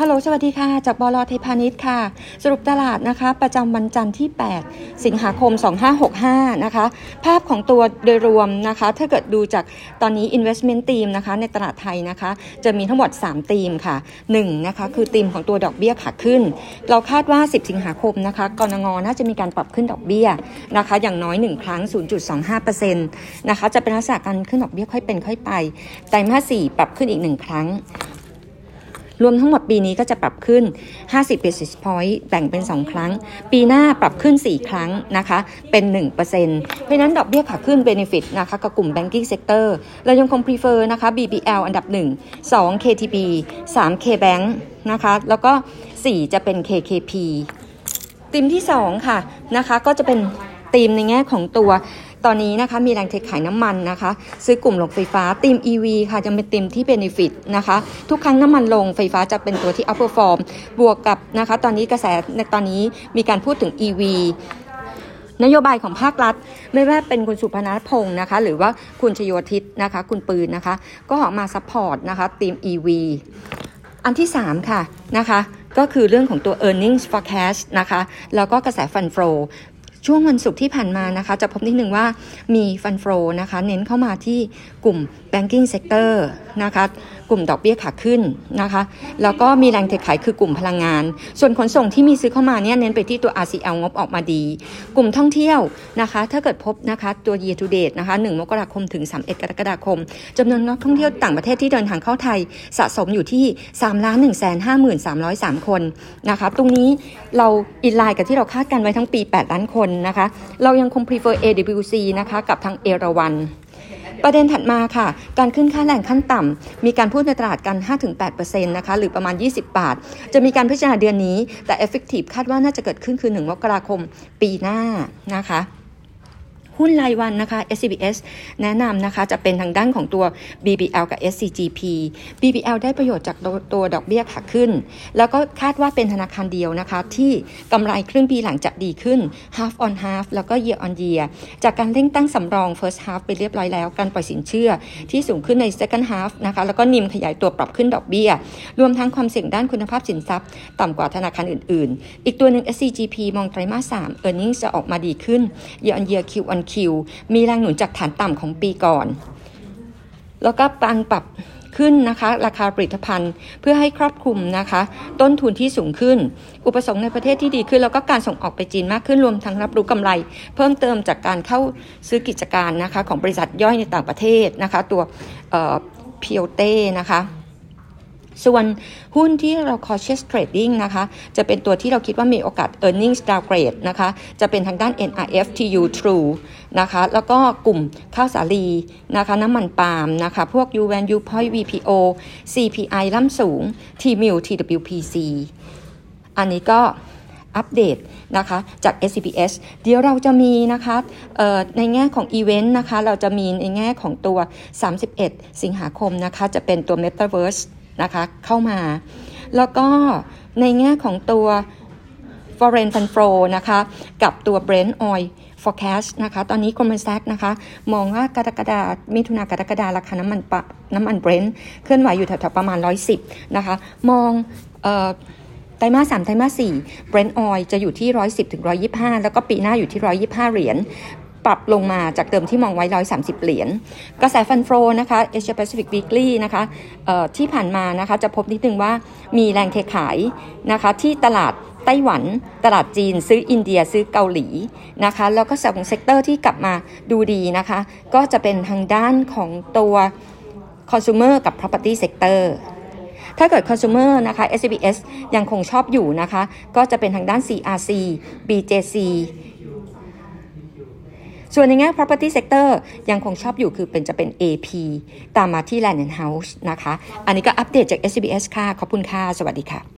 ฮัลโหล สวัสดีค่ะ จากบลเทยพาณิชย์ค่ะ สรุปตลาดนะคะ ประจำวันจันทร์ที่ 8 สิงหาคม 2565 นะคะ ภาพของตัวโดยรวมนะคะ ถ้าเกิดดูจากตอนนี้ investment team นะคะ ในตลาดไทยนะคะ จะมีทั้งหมด3ธีมค่ะ 1 นะคะ คือธีมของตัวดอกเบี้ยขาขึ้น เราคาดว่า 10 สิงหาคมนะคะ กรงงน่าจะมีการปรับขึ้นดอกเบี้ยนะคะ อย่างน้อย 1 ครั้ง 0.25%นะคะ จะเป็นลักษณะการขึ้นดอกเบี้ยค่อยเป็นค่อยไป ไตรมาส 4 ปรับขึ้นอีก 1 ครั้ง รวมทั้งหมดปีนี้ก็จะปรับขึ้น 50 basis point แบ่งเป็น 2 ครั้ง ปีหน้าปรับขึ้น 4 ครั้งนะคะ เป็น 1%เพราะฉะนั้นดอกเบี้ยขาขึ้น benefit นะคะกับกลุ่ม banking sector เรายังคง prefer นะคะ BBL อันดับ 1 2 KTB 3 KBank นะคะ แล้วก็ 4 จะเป็น KKP ทีมที่ 2 ค่ะนะคะก็จะเป็นทีมในแง่ของตัว ตอนนี้นะคะมีแรงเทขายน้ำมันนะคะ ซื้อกลุ่มลงไฟฟ้าทีม EV ค่ะจะเป็นทีมที่ benefit นะคะ ทุกครั้งน้ำมันโรงไฟฟ้าจะเป็นตัวที่ outperform บวกกับนะคะ ตอนนี้กระแสในตอนนี้มีการพูดถึง EV นโยบายของภาครัฐ ไม่ว่าเป็นคุณสุพัฒนพงษ์นะคะ หรือว่าคุณชโยธิตนะคะ คุณปืนนะคะ ก็ออกมา support นะคะทีม EV อันที่ 3 ค่ะนะคะ ก็คือเรื่องของตัว e a r n i n g s forecast นะคะ แล้วก็กระแสฟันโฟ ช่วงวันศุกร์ที่ผ่านมานะคะ จะพบนิดนึงว่ามีฟันโฟนะคะ เน้นเข้ามาที่กลุ่ม banking sector นะคะ กลุ่มดอกเบี้ยขาขึ้นนะคะ แล้วก็มีแรงเทขายคือกลุ่มพลังงาน ส่วนขนส่งที่มีซื้อเข้ามาเนี่ยเน้นไปที่ตัว RCL งบออกมาดี กลุ่มท่องเที่ยวนะคะ ถ้าเกิดพบนะคะตัว year to date นะคะ 1 มกราคมถึง 31 กรกฎาคมจำนวนนักท่องเที่ยวต่างประเทศที่เดินทางเข้าไทยสะสมอยู่ที่3ล้าน1 5 3 0 3 คนนะคะ ตรงนี้เราอินไลน์กับที่เราคาดการไว้ทั้งปี 8 ล้านคนนะคะ เรายังคง prefer AWC นะคะกับทางเอราวันประเด็นถัดมาค่ะ การขึ้นค่าแรงขั้นต่ำมีการพูดในตลาดกัน 5-8%นะคะ หรือประมาณ 20 บาท จะมีการพิจารณาเดือนนี้ แต่ effective คาดว่าน่าจะเกิดขึ้นคือ 1 มกราคมปีหน้านะคะ หุ้นรายวันนะคะ SCBS แนะนำนะคะจะเป็นทางด้านของตัว BBL กับ SCGP BBL ได้ประโยชน์จากตัวดอกเบี้ยขาขึ้น แล้วก็คาดว่าเป็นธนาคารเดียวนะคะที่กำไรครึ่งปีหลังจะดีขึ้น half on half แล้วก็ year on year จากการเร่งตั้งสำรอง first half ไปเรียบร้อยแล้ว การปล่อยสินเชื่อที่สูงขึ้นใน second half นะคะแล้วก็นิมขยายตัวปรับขึ้นดอกเบี้ย รวมทั้งความเสี่ยงด้านคุณภาพสินทรัพย์ ต่ำกว่าธนาคารอื่น ๆ อีกตัวหนึ่ง SCGP มองไตรมาส 3 earnings จะออกมาดีขึ้น year on year Q on คิวมีแรงหนุนจากฐานต่ำของปีก่อน แล้วก็ปังปรับขึ้นนะคะราคาผลิตภัณฑ์เพื่อให้ครอบคลุมนะคะ ต้นทุนที่สูงขึ้น อุปสงค์ในประเทศที่ดีขึ้น แล้วก็การส่งออกไปจีนมากขึ้นรวมทั้งรับรู้กำไร เพิ่มเติมจากการเข้าซื้อกิจการนะคะของบริษัทย่อยในต่างประเทศนะคะ ตัวเพียวเต้นะคะ ส่วนหุ้นที่เรา cautious trading นะคะ จะเป็นตัวที่เราคิดว่ามีโอกาส earnings downgrade นะคะ จะเป็นทางด้าน NRF TU True นะคะ แล้วก็กลุ่มข้าวสาลีนะคะ น้ำมันปาล์มนะคะ พวก uvan u Point VPO CPI ล่ำสูง TMIL TWPC อันนี้ก็อัปเดตนะคะจาก SCPS เดี๋ยวเราจะมีนะคะในแง่ของอีเวนต์นะคะ เราจะมีในแง่ของตัว 31 สิงหาคมนะคะ จะเป็นตัว Metaverse นะคะเข้ามา แล้วก็ในแง่ของตัว foreign fund flow นะคะกับตัว Brent oil forecast นะคะตอนนี้ Goldman Sachs นะคะมองว่ากรกฎามิถุนากรกฎาราคาน้ำมันปะน้ำมันเบรนท์เคลื่อนไหวอยู่แถวๆประมาณ 110 นะคะ มองไตรมาสสามไตรมาสสี่เบรนท์ออยจะอยู่ที่ 110ถึง125 แล้วก็ปีหน้าอยู่ที่ 125 เหรียญ ปรับลงมาจากเดิมที่มองไว้ 130 เหรียญ กระแส fund flow นะคะ Asia Pacific Weekly นะคะที่ผ่านมานะคะจะพบนิดนึงว่ามีแรงเทขายนะคะที่ตลาดไต้หวัน ตลาดจีน ซื้ออินเดียซื้อเกาหลีนะคะแล้วก็สอง sector ที่กลับมาดูดีนะคะก็จะเป็นทางด้านของตัว consumer กับ property sector ถ้าเกิด consumer นะคะ SCBS ยังคงชอบอยู่นะคะ ก็จะเป็นทางด้าน CRC BJC ส่วนในแง่ property sector ยังคงชอบอยู่คือเป็นจะเป็น AP ตามมาที่ Land and House นะคะ อันนี้ก็อัปเดตจาก SBS ค่ะ ขอบคุณค่ะ สวัสดีค่ะ